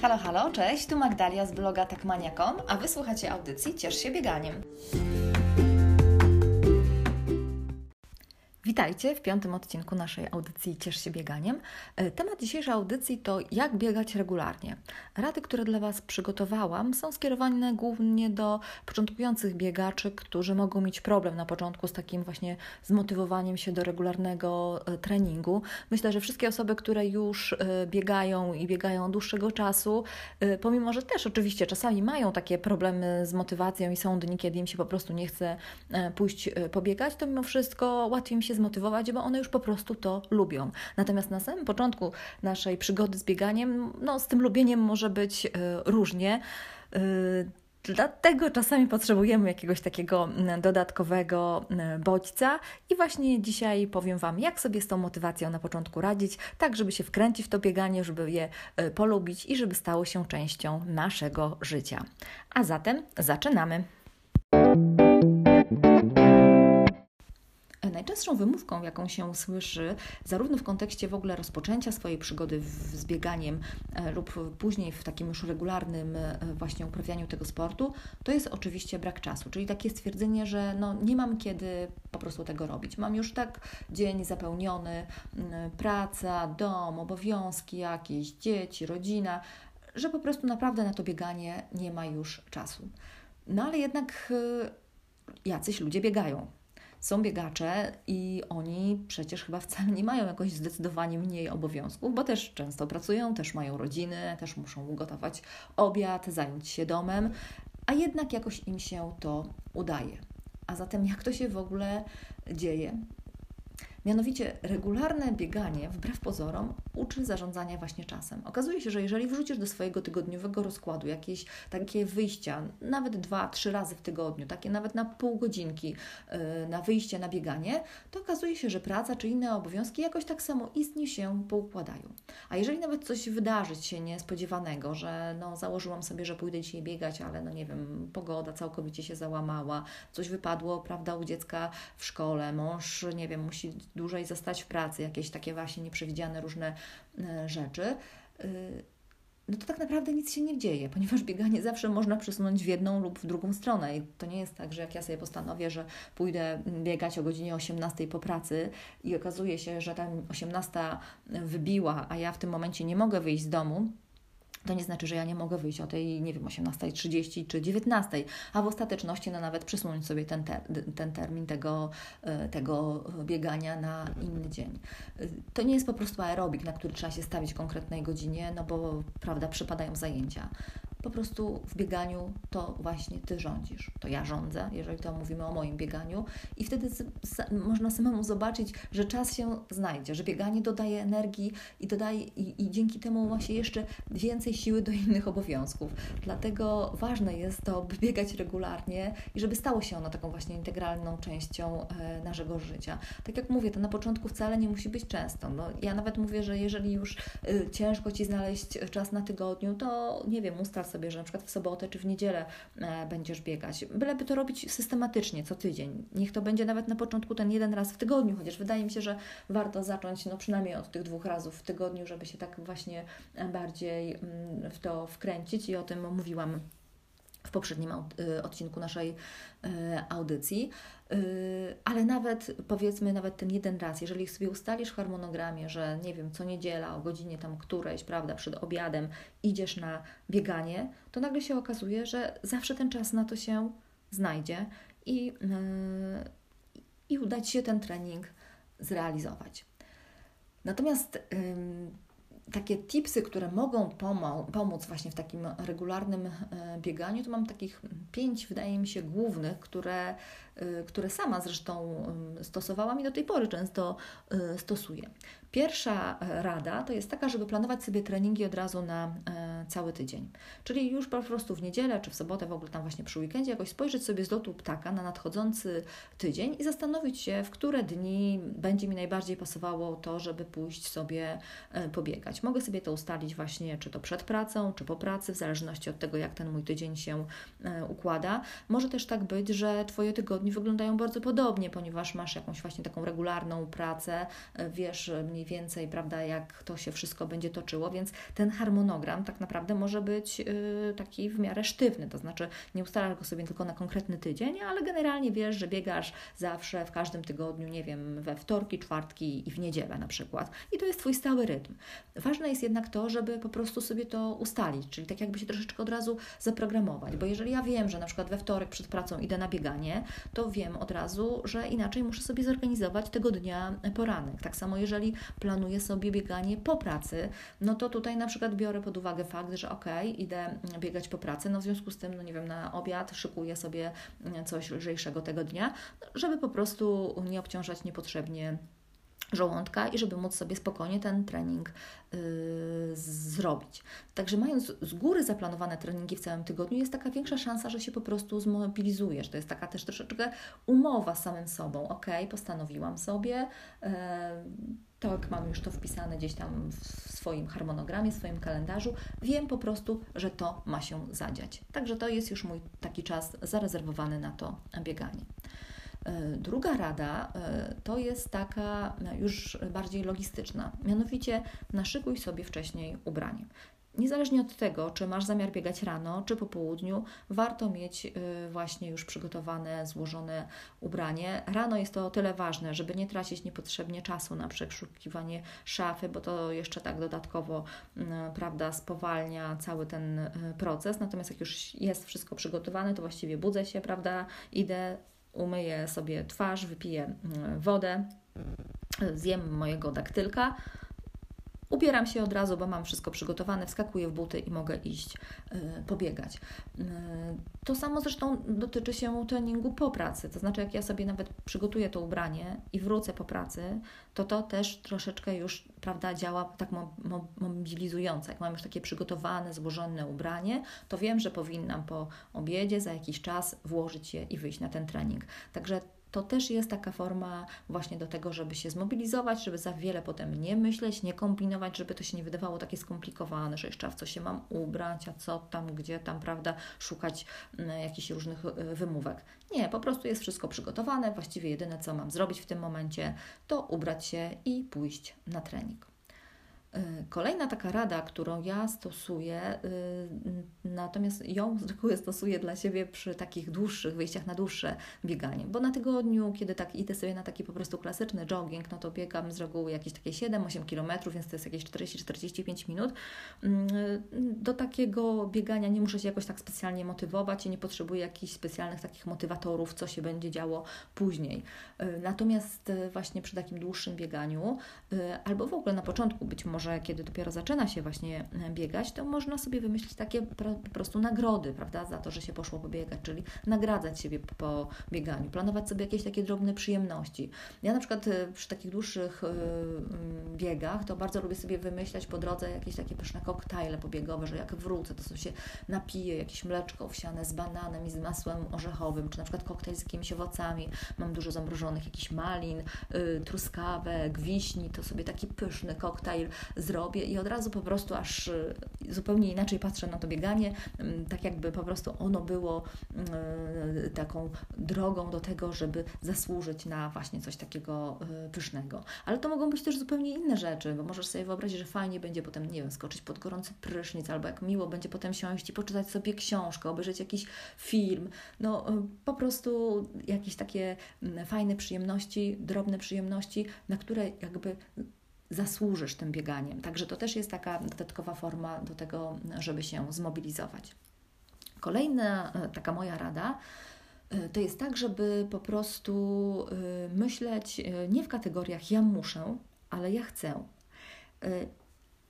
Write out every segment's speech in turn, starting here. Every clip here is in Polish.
Halo, halo, cześć, tu Magdalia z bloga takmania.com, a wysłuchacie audycji Ciesz się bieganiem. Witajcie w piątym odcinku naszej audycji Ciesz się bieganiem. E, temat dzisiejszej audycji to jak biegać regularnie. Rady, które dla Was przygotowałam, są skierowane głównie do początkujących biegaczy, którzy mogą mieć problem na początku z takim właśnie zmotywowaniem się do regularnego e, treningu. Myślę, że wszystkie osoby, które już e, biegają i biegają od dłuższego czasu, pomimo że też oczywiście czasami mają takie problemy z motywacją i są dni, kiedy im się po prostu nie chce pójść pobiegać, to mimo wszystko łatwiej im się zmotywować, bo one już po prostu to lubią. Natomiast na samym początku naszej przygody z bieganiem, no z tym lubieniem może być y, różnie. Y, Dlatego czasami potrzebujemy jakiegoś takiego dodatkowego bodźca i właśnie dzisiaj powiem Wam, jak sobie z tą motywacją na początku radzić, tak żeby się wkręcić w to bieganie, żeby je y, polubić i żeby stało się częścią naszego życia. A zatem zaczynamy. Najczęstszą wymówką, jaką się słyszy, zarówno w kontekście w ogóle rozpoczęcia swojej przygody z bieganiem e, lub później w takim już regularnym e, właśnie uprawianiu tego sportu, to jest oczywiście brak czasu, czyli takie stwierdzenie, że no, nie mam kiedy po prostu tego robić. Mam już tak dzień zapełniony, praca, dom, obowiązki jakieś, dzieci, rodzina, że po prostu naprawdę na to bieganie nie ma już czasu. No ale jednak e, jacyś ludzie biegają są biegacze i oni przecież chyba wcale nie mają jakoś zdecydowanie mniej obowiązków, bo też często pracują, też mają rodziny, też muszą ugotować obiad, zająć się domem, a jednak jakoś im się to udaje. A zatem jak to się w ogóle dzieje? Mianowicie regularne bieganie, wbrew pozorom, uczy zarządzania właśnie czasem. Okazuje się, że jeżeli wrzucisz do swojego tygodniowego rozkładu jakieś takie wyjścia, nawet dwa, trzy razy w tygodniu, takie nawet na pół godzinki yy, na wyjście na bieganie, to okazuje się, że praca czy inne obowiązki jakoś tak samo istnie się poukładają. A jeżeli nawet coś wydarzyć się niespodziewanego, że no, założyłam sobie, że pójdę dzisiaj biegać, ale no nie wiem, pogoda całkowicie się załamała, coś wypadło, prawda, u dziecka w szkole, mąż, nie wiem, musi dłużej zostać w pracy, jakieś takie właśnie nieprzewidziane różne e, rzeczy, y, no to tak naprawdę nic się nie dzieje, ponieważ bieganie zawsze można przesunąć w jedną lub w drugą stronę. I to nie jest tak, że jak ja sobie postanowię, że pójdę biegać o godzinie 18 po pracy i okazuje się, że tam 18 wybiła, a ja w tym momencie nie mogę wyjść z domu, to nie znaczy, że ja nie mogę wyjść o tej, nie wiem, 18.30 czy 19.00, a w ostateczności no, nawet przesunąć sobie ten, ter, ten termin tego, e, tego biegania na inny dzień. E, to nie jest po prostu aerobik, na który trzeba się stawić konkretnej godzinie, no bo prawda, przypadają zajęcia po prostu w bieganiu to właśnie Ty rządzisz. To ja rządzę, jeżeli to mówimy o moim bieganiu, i wtedy można samemu zobaczyć, że czas się znajdzie, że bieganie dodaje energii i, dodaje, i, i dzięki temu ma się jeszcze więcej siły do innych obowiązków. Dlatego ważne jest to, by biegać regularnie i żeby stało się ono taką właśnie integralną częścią e, naszego życia. Tak jak mówię, to na początku wcale nie musi być często. No, ja nawet mówię, że jeżeli już e, ciężko Ci znaleźć czas na tygodniu, to nie wiem, ustal sobie, że na przykład w sobotę czy w niedzielę e, będziesz biegać. Byleby to robić systematycznie, co tydzień. Niech to będzie nawet na początku ten jeden raz w tygodniu, chociaż wydaje mi się, że warto zacząć no przynajmniej od tych dwóch razów w tygodniu, żeby się tak właśnie e, bardziej mm, w to wkręcić i o tym mówiłam w poprzednim y, odcinku naszej y, audycji. Y, ale nawet powiedzmy, nawet ten jeden raz, jeżeli sobie ustalisz w harmonogramie, że nie wiem, co niedziela o godzinie tam którejś, prawda, przed obiadem idziesz na bieganie, to nagle się okazuje, że zawsze ten czas na to się znajdzie i, i uda Ci się ten trening zrealizować. Natomiast takie tipsy, które mogą pomóc właśnie w takim regularnym e, bieganiu, to mam takich pięć, wydaje mi się, głównych, które Y, które sama zresztą stosowałam i do tej pory często y, stosuję. Pierwsza e, rada to jest taka, żeby planować sobie treningi od razu na e, cały tydzień. Czyli już po prostu w niedzielę czy w sobotę, w ogóle tam właśnie przy weekendzie, jakoś spojrzeć sobie z lotu ptaka na nadchodzący tydzień i zastanowić się, w które dni będzie mi najbardziej pasowało to, żeby pójść sobie e, pobiegać. Mogę sobie to ustalić właśnie, czy to przed pracą, czy po pracy, w zależności od tego, jak ten mój tydzień się układa. Może też tak być, że Twoje tygodnie wyglądają bardzo podobnie, ponieważ masz jakąś właśnie taką regularną pracę, wiesz mniej więcej, prawda, jak to się wszystko będzie toczyło, więc ten harmonogram tak naprawdę może być y, taki w miarę sztywny, to znaczy nie ustalasz go sobie tylko na konkretny tydzień, ale generalnie wiesz, że biegasz zawsze w każdym tygodniu, nie wiem, we wtorki, czwartki i w niedzielę na przykład. I to jest Twój stały rytm. Ważne jest jednak to, żeby po prostu sobie to ustalić, czyli tak jakby się troszeczkę od razu zaprogramować, bo jeżeli ja wiem, że na przykład we wtorek przed pracą idę na bieganie, to wiem od razu, że inaczej muszę sobie zorganizować tego dnia poranek. Tak samo jeżeli planuję sobie bieganie po pracy, no to tutaj na przykład biorę pod uwagę fakt, że ok, idę biegać po pracy, no w związku z tym, no nie wiem, na obiad szykuję sobie coś lżejszego tego dnia, żeby po prostu nie obciążać niepotrzebnie żołądka i żeby móc sobie spokojnie ten trening yy, zrobić. Także mając z góry zaplanowane treningi w całym tygodniu, jest taka większa szansa, że się po prostu zmobilizujesz. To jest taka też troszeczkę umowa z samym sobą. Ok, postanowiłam sobie, yy, tak, mam już to wpisane gdzieś tam w swoim harmonogramie, w swoim kalendarzu. Wiem po prostu, że to ma się zadziać. Także to jest już mój taki czas zarezerwowany na to bieganie. E, druga rada e, to jest taka już bardziej logistyczna, mianowicie naszykuj sobie wcześniej ubranie. Niezależnie od tego, czy masz zamiar biegać rano, czy po południu, warto mieć e, właśnie już przygotowane, złożone ubranie. Rano jest to o tyle ważne, żeby nie tracić niepotrzebnie czasu na przeszukiwanie szafy, bo to jeszcze tak dodatkowo prawda, spowalnia cały ten proces. Natomiast jak już jest wszystko przygotowane, to właściwie budzę się, prawda, idę umyję sobie twarz, wypiję wodę, zjem mojego daktylka, ubieram się od razu, bo mam wszystko przygotowane, wskakuję w buty i mogę iść y, pobiegać. Y, to samo zresztą dotyczy się treningu po pracy, to znaczy jak ja sobie nawet przygotuję to ubranie i wrócę po pracy, to to też troszeczkę już prawda, działa tak mobilizująco. Jak mam już takie przygotowane, złożone ubranie, to wiem, że powinnam po obiedzie za jakiś czas włożyć je i wyjść na ten trening. Także to też jest taka forma właśnie do tego, żeby się zmobilizować, żeby za wiele potem nie myśleć, nie kombinować, żeby to się nie wydawało takie skomplikowane, że jeszcze w co się mam ubrać, a co tam, gdzie tam, prawda, szukać mm, jakichś różnych y, wymówek. Nie, po prostu jest wszystko przygotowane. Właściwie jedyne, co mam zrobić w tym momencie, to ubrać się i pójść na trening. Y, kolejna taka rada, którą ja stosuję, y, natomiast ją z reguły stosuję dla siebie przy takich dłuższych wyjściach na dłuższe bieganie, bo na tygodniu, kiedy tak idę sobie na taki po prostu klasyczny jogging, no to biegam z reguły jakieś takie 7-8 km, więc to jest jakieś 40-45 minut. Mm, do takiego biegania nie muszę się jakoś tak specjalnie motywować i nie potrzebuję jakichś specjalnych takich motywatorów, co się będzie działo później. Y, natomiast właśnie przy takim dłuższym bieganiu, albo w ogóle na początku być może może kiedy dopiero zaczyna się właśnie e, biegać, to można sobie wymyślić takie po prostu nagrody, prawda, za to, że się poszło pobiegać, czyli nagradzać siebie po bieganiu, planować sobie jakieś takie drobne przyjemności. Ja na przykład e, przy takich dłuższych e, biegach to bardzo lubię sobie wymyślać po drodze jakieś takie pyszne koktajle pobiegowe, że jak wrócę, to sobie się napiję jakieś mleczko owsiane z bananem i z masłem orzechowym, czy na przykład koktajl z jakimiś owocami. Mam dużo zamrożonych jakichś malin, truskawek, wiśni, to sobie taki pyszny koktajl zrobię i od razu po prostu aż y, zupełnie inaczej patrzę na to bieganie, mm, tak jakby po prostu ono było y, taką drogą do tego, żeby zasłużyć na właśnie coś takiego y, pysznego. Ale to mogą być też zupełnie inne rzeczy, bo możesz sobie wyobrazić, że fajnie będzie potem, nie wiem, skoczyć pod gorący prysznic, albo jak miło będzie potem siąść i poczytać sobie książkę, obejrzeć jakiś film. No po prostu jakieś takie mm, fajne przyjemności, drobne przyjemności, na które jakby zasłużysz tym bieganiem. Także to też jest taka dodatkowa forma do tego, żeby się zmobilizować. Kolejna e, taka moja rada e, to jest tak, żeby po prostu e, myśleć nie w kategoriach ja muszę, ale ja chcę.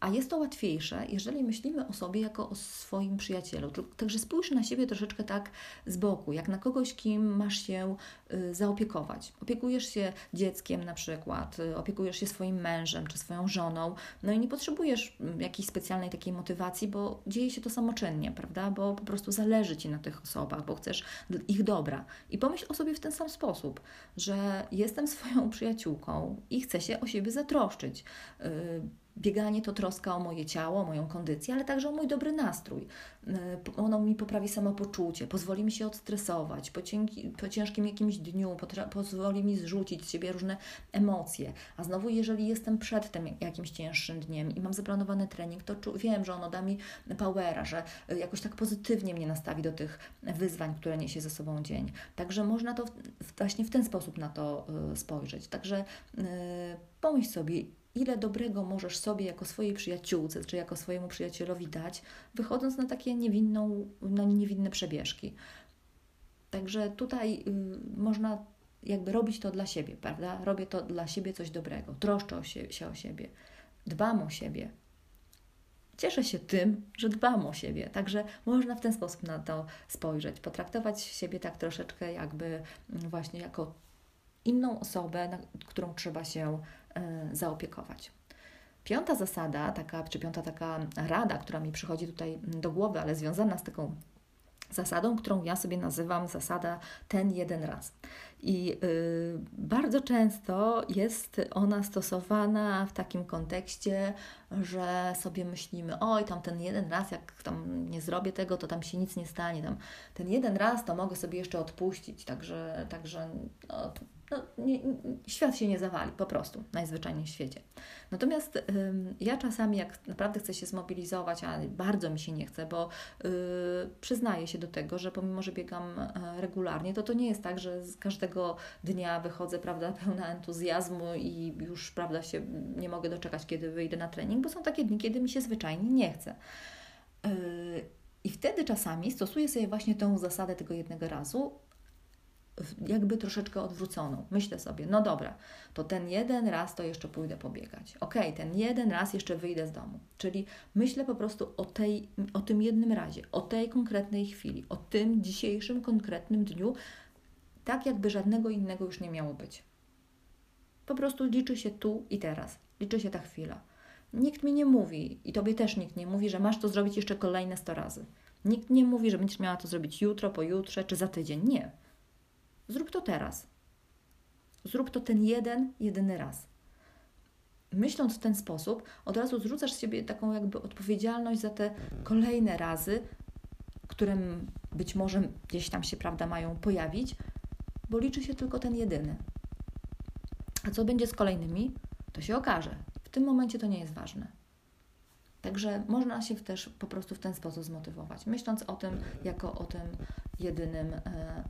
A jest to łatwiejsze, jeżeli myślimy o sobie jako o swoim przyjacielu. Także spójrz na siebie troszeczkę tak z boku, jak na kogoś, kim masz się y, zaopiekować. Opiekujesz się dzieckiem na przykład, y, opiekujesz się swoim mężem czy swoją żoną, no i nie potrzebujesz mm, jakiejś specjalnej takiej motywacji, bo dzieje się to samoczynnie, prawda? Bo po prostu zależy Ci na tych osobach, bo chcesz ich dobra. I pomyśl o sobie w ten sam sposób, że jestem swoją przyjaciółką i chcę się o siebie zatroszczyć y, bieganie to troska o moje ciało, o moją kondycję, ale także o mój dobry nastrój. Y, ono mi poprawi samopoczucie, pozwoli mi się odstresować po, po ciężkim jakimś dniu, pozwoli mi zrzucić z siebie różne emocje. A znowu, jeżeli jestem przed tym jakimś cięższym dniem i mam zaplanowany trening, to wiem, że ono da mi powera, że y, jakoś tak pozytywnie mnie nastawi do tych wyzwań, które niesie ze sobą dzień. Także można to właśnie w ten sposób na to y, spojrzeć. Także pomyśl sobie, ile dobrego możesz sobie jako swojej przyjaciółce, czy jako swojemu przyjacielowi dać, wychodząc na takie niewinną, na niewinne przebieżki. Także tutaj y, można jakby robić to dla siebie, prawda? Robię to dla siebie coś dobrego, troszczę o się, o siebie, dbam o siebie. Cieszę się tym, że dbam o siebie, także można w ten sposób na to spojrzeć, potraktować siebie tak troszeczkę jakby mm, właśnie jako inną osobę, na którą trzeba się zaopiekować. Piąta zasada, taka, czy piąta taka rada, która mi przychodzi tutaj do głowy, ale związana z taką zasadą, którą ja sobie nazywam zasada ten jeden raz. I y, bardzo często jest ona stosowana w takim kontekście, że sobie myślimy, oj, tam ten jeden raz, jak tam nie zrobię tego, to tam się nic nie stanie. Tam ten jeden raz to mogę sobie jeszcze odpuścić, także, także no, no, nie, świat się nie zawali, po prostu, najzwyczajniej w świecie. Natomiast ym, ja czasami, jak naprawdę chcę się zmobilizować, a bardzo mi się nie chce, bo yy, przyznaję się do tego, że pomimo, że biegam y, regularnie, to to nie jest tak, że z każdego dnia wychodzę, prawda, pełna entuzjazmu i już, prawda, się nie mogę doczekać, kiedy wyjdę na trening, bo są takie dni, kiedy mi się zwyczajnie nie chce. Yy, I wtedy czasami stosuję sobie właśnie tę zasadę tego jednego razu, jakby troszeczkę odwróconą. Myślę sobie, no dobra, to ten jeden raz to jeszcze pójdę pobiegać. Ok, ten jeden raz jeszcze wyjdę z domu. Czyli myślę po prostu o, tej, o tym jednym razie, o tej konkretnej chwili, o tym dzisiejszym konkretnym dniu, tak jakby żadnego innego już nie miało być. Po prostu liczy się tu i teraz, liczy się ta chwila. Nikt mi nie mówi i tobie też nikt nie mówi, że masz to zrobić jeszcze kolejne 100 razy. Nikt nie mówi, że będziesz miała to zrobić jutro, pojutrze czy za tydzień. Nie Zrób to teraz. Zrób to ten jeden, jedyny raz. Myśląc w ten sposób, od razu zrzucasz z siebie taką jakby odpowiedzialność za te kolejne razy, które być może gdzieś tam się, prawda, mają pojawić, bo liczy się tylko ten jedyny. A co będzie z kolejnymi, to się okaże. W tym momencie to nie jest ważne. Także można się też po prostu w ten sposób zmotywować, myśląc o tym jako o tym jedynym e,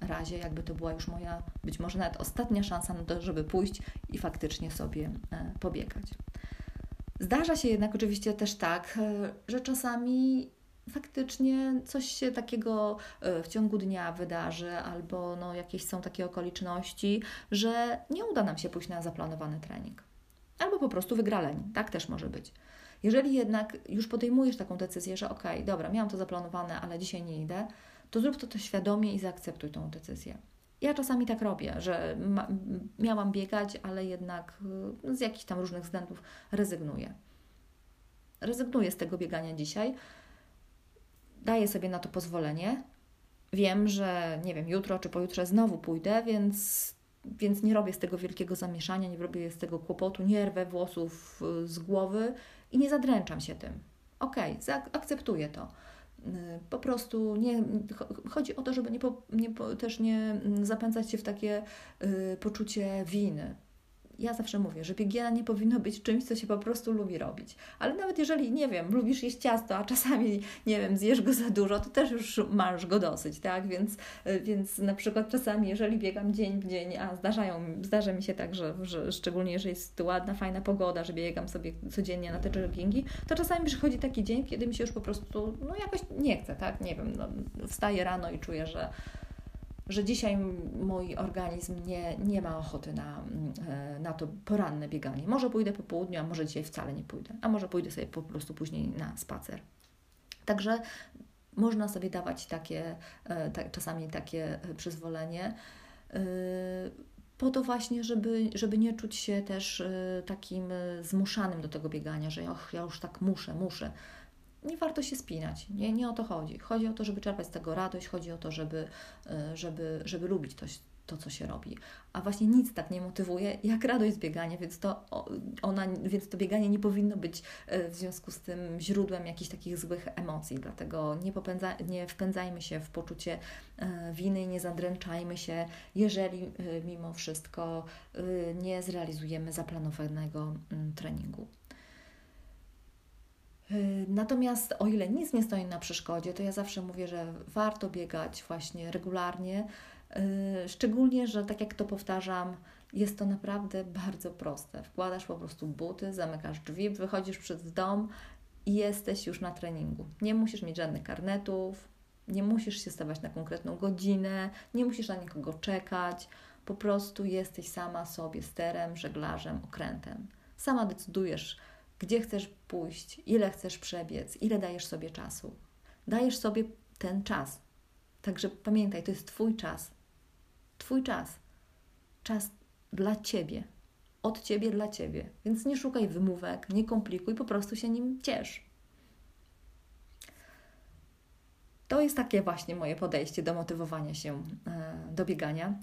razie, jakby to była już moja, być może nawet ostatnia szansa na to, żeby pójść i faktycznie sobie e, pobiegać. Zdarza się jednak oczywiście też tak, e, że czasami faktycznie coś się takiego w ciągu dnia wydarzy, albo no, jakieś są takie okoliczności, że nie uda nam się pójść na zaplanowany trening. Albo po prostu wygraleni, tak też może być. Jeżeli jednak już podejmujesz taką decyzję, że ok, dobra, miałam to zaplanowane, ale dzisiaj nie idę, to zrób to, to świadomie i zaakceptuj tą decyzję. Ja czasami tak robię, że ma, miałam biegać, ale jednak y, z jakichś tam różnych względów rezygnuję. Rezygnuję z tego biegania dzisiaj, daję sobie na to pozwolenie. Wiem, że nie wiem, jutro czy pojutrze znowu pójdę, więc, więc nie robię z tego wielkiego zamieszania, nie robię z tego kłopotu, nie rwę włosów y, z głowy i nie zadręczam się tym. Okej, okay, akceptuję to. Y, po prostu nie, chodzi o to, żeby nie, nie, też nie zapędzać się w takie y, poczucie winy ja zawsze mówię, że bigiena nie powinno być czymś, co się po prostu lubi robić. Ale nawet jeżeli, nie wiem, lubisz jeść ciasto, a czasami, nie wiem, zjesz go za dużo, to też już masz go dosyć, tak? Więc, więc na przykład czasami, jeżeli biegam dzień w dzień, a zdarzają, zdarza mi się tak, że, że szczególnie jeżeli jest ładna, fajna pogoda, że biegam sobie codziennie na te joggingi, to czasami przychodzi taki dzień, kiedy mi się już po prostu, no jakoś nie chce, tak? Nie wiem, no, wstaję rano i czuję, że że dzisiaj mój organizm nie, nie ma ochoty na, e, na to poranne bieganie. Może pójdę po południu, a może dzisiaj wcale nie pójdę, a może pójdę sobie po prostu później na spacer. Także można sobie dawać takie, e, czasami takie e, przyzwolenie po to właśnie, żeby, żeby nie czuć się też takim zmuszanym do tego biegania, że och, ja już tak muszę, muszę nie warto się spinać. Nie, nie o to chodzi. Chodzi o to, żeby czerpać z tego radość, chodzi o to, żeby, e, żeby, żeby lubić to, to, co się robi. A właśnie nic tak nie motywuje jak radość z biegania, więc to, ona, więc to bieganie nie powinno być e, w związku z tym źródłem jakichś takich złych emocji. Dlatego nie, popędza, nie wpędzajmy się w poczucie e, winy, nie zadręczajmy się, jeżeli mimo wszystko nie zrealizujemy zaplanowanego mm, treningu. Natomiast o ile nic nie stoi na przeszkodzie, to ja zawsze mówię, że warto biegać właśnie regularnie, Yy, szczególnie, że tak jak to powtarzam, jest to naprawdę bardzo proste. Wkładasz po prostu buty, zamykasz drzwi, wychodzisz przed dom i jesteś już na treningu. Nie musisz mieć żadnych karnetów, nie musisz się stawać na konkretną godzinę, nie musisz na nikogo czekać. Po prostu jesteś sama sobie sterem, żeglarzem, okrętem. Sama decydujesz, gdzie chcesz pójść, ile chcesz przebiec, ile dajesz sobie czasu. Dajesz sobie ten czas. Także pamiętaj, to jest Twój czas. Twój czas. Czas dla Ciebie. Od Ciebie dla Ciebie. Więc nie szukaj wymówek, nie komplikuj, po prostu się nim ciesz. To jest takie właśnie moje podejście do motywowania się e, do biegania.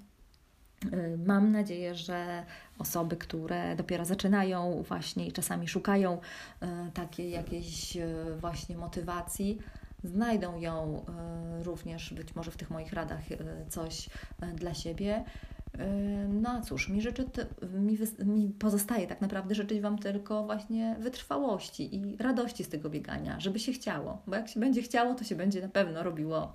E, mam nadzieję, że osoby, które dopiero zaczynają właśnie i czasami szukają e, takiej jakiejś właśnie motywacji, znajdą ją również być może w tych moich radach coś dla siebie. No a cóż, mi, życzy, mi, mi pozostaje tak naprawdę życzyć Wam tylko właśnie wytrwałości i radości z tego biegania, żeby się chciało, bo jak się będzie chciało, to się będzie na pewno robiło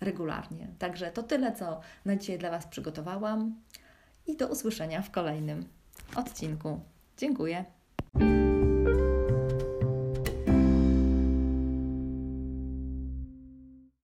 regularnie. Także to tyle, co na dzisiaj dla Was przygotowałam i do usłyszenia w kolejnym odcinku. Dziękuję.